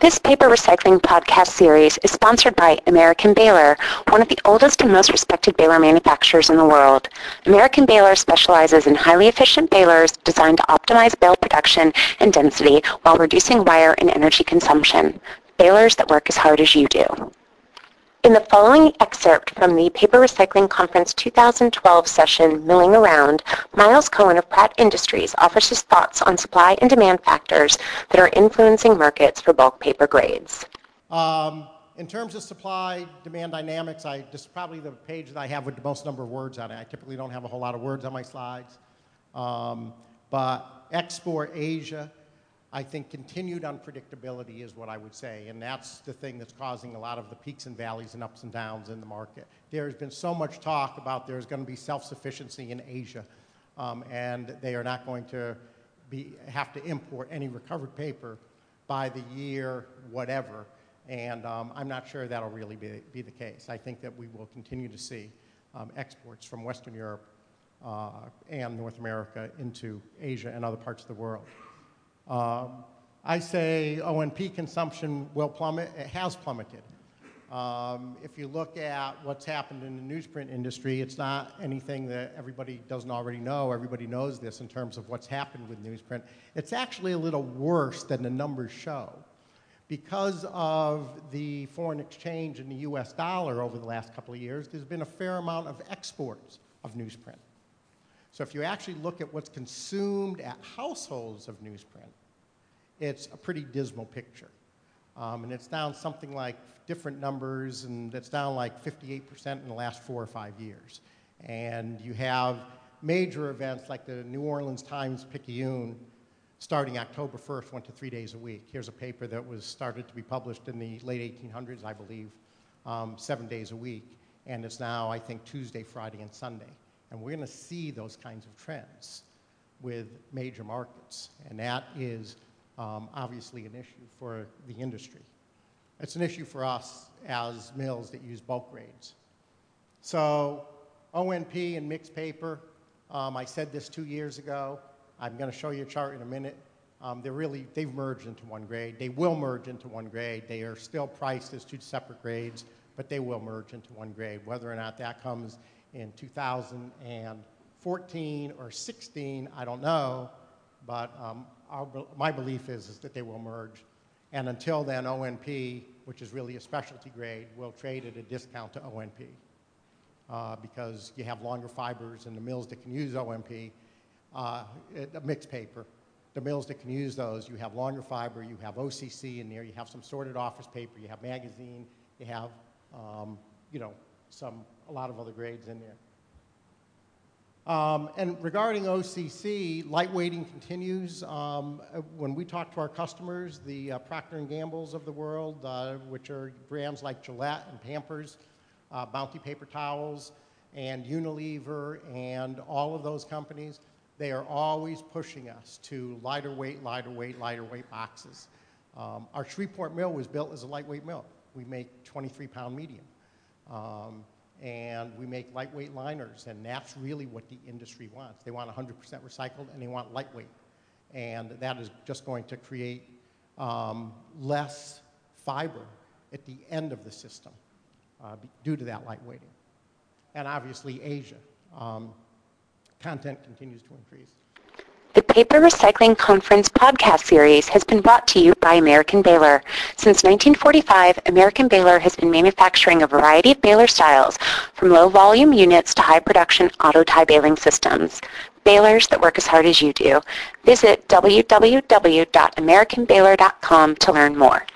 This paper recycling podcast series is sponsored by American Baler, one of the oldest and most respected baler manufacturers in the world. American Baler specializes in highly efficient balers designed to optimize bale production and density while reducing wire and energy consumption. Balers that work as hard as you do. In the following excerpt from the Paper Recycling Conference 2012 session, Milling Around, Myles Cohen of Pratt Industries offers his thoughts on supply and demand factors that are influencing markets for bulk paper grades. Um, in terms of supply demand dynamics, I, this is probably the page that I have with the most number of words on it. I typically don't have a whole lot of words on my slides. Um, but export Asia, I think continued unpredictability is what I would say, and that's the thing that's causing a lot of the peaks and valleys and ups and downs in the market. There's been so much talk about there's going to be self-sufficiency in Asia, um, and they are not going to be, have to import any recovered paper by the year whatever, and um, I'm not sure that'll really be, be, the case. I think that we will continue to see um, exports from Western Europe uh, and North America into Asia and other parts of the world. Um, I say ONP consumption will plummet. It has plummeted. Um, if you look at what's happened in the newsprint industry, it's not anything that everybody doesn't already know. Everybody knows this in terms of what's happened with newsprint. It's actually a little worse than the numbers show. Because of the foreign exchange in the US dollar over the last couple of years, there's been a fair amount of exports of newsprint. So if you actually look at what's consumed at households of newsprint, it's a pretty dismal picture. Um, and it's down something like different numbers, and it's down like 58% in the last four or five years. And you have major events like the New Orleans Times Picayune starting October 1st, went to three days a week. Here's a paper that was started to be published in the late 1800s, I believe, um, seven days a week. And it's now, I think, Tuesday, Friday, and Sunday. And we're going to see those kinds of trends with major markets. And that is um, obviously an issue for the industry. It's an issue for us as mills that use bulk grades. So ONP and mixed paper, um, I said this two years ago. I'm going to show you a chart in a minute. Um, they're really, they've merged into one grade. They will merge into one grade. They are still priced as two separate grades, but they will merge into one grade. Whether or not that comes in 2014 or 16, I don't know, but um, our, my belief is, is that they will merge. And until then, ONP, which is really a specialty grade, will trade at a discount to ONP uh, because you have longer fibers and the mills that can use ONP, uh, mixed paper, the mills that can use those, you have longer fiber, you have OCC in there, you have some sorted office paper, you have magazine, you have, um, you know, some, a lot of other grades in there. Um, and regarding OCC, lightweighting continues. Um, when we talk to our customers, the uh, Procter & Gamble's of the world, uh, which are brands like Gillette and Pampers, uh, Bounty Paper Towels, and Unilever, and all of those companies, they are always pushing us to lighter weight, lighter weight, lighter weight boxes. Um, our Shreveport mill was built as a lightweight mill. We make 23 pound medium. Um, and we make lightweight liners, and that's really what the industry wants. They want 100% recycled, and they want lightweight. And that is just going to create um, less fiber at the end of the system uh, due to that lightweighting. And obviously, Asia. Um, content continues to increase. Paper Recycling Conference podcast series has been brought to you by American Baler. Since 1945, American Baler has been manufacturing a variety of baler styles, from low-volume units to high-production auto-tie baling systems. Balers that work as hard as you do. Visit www.americanbaler.com to learn more.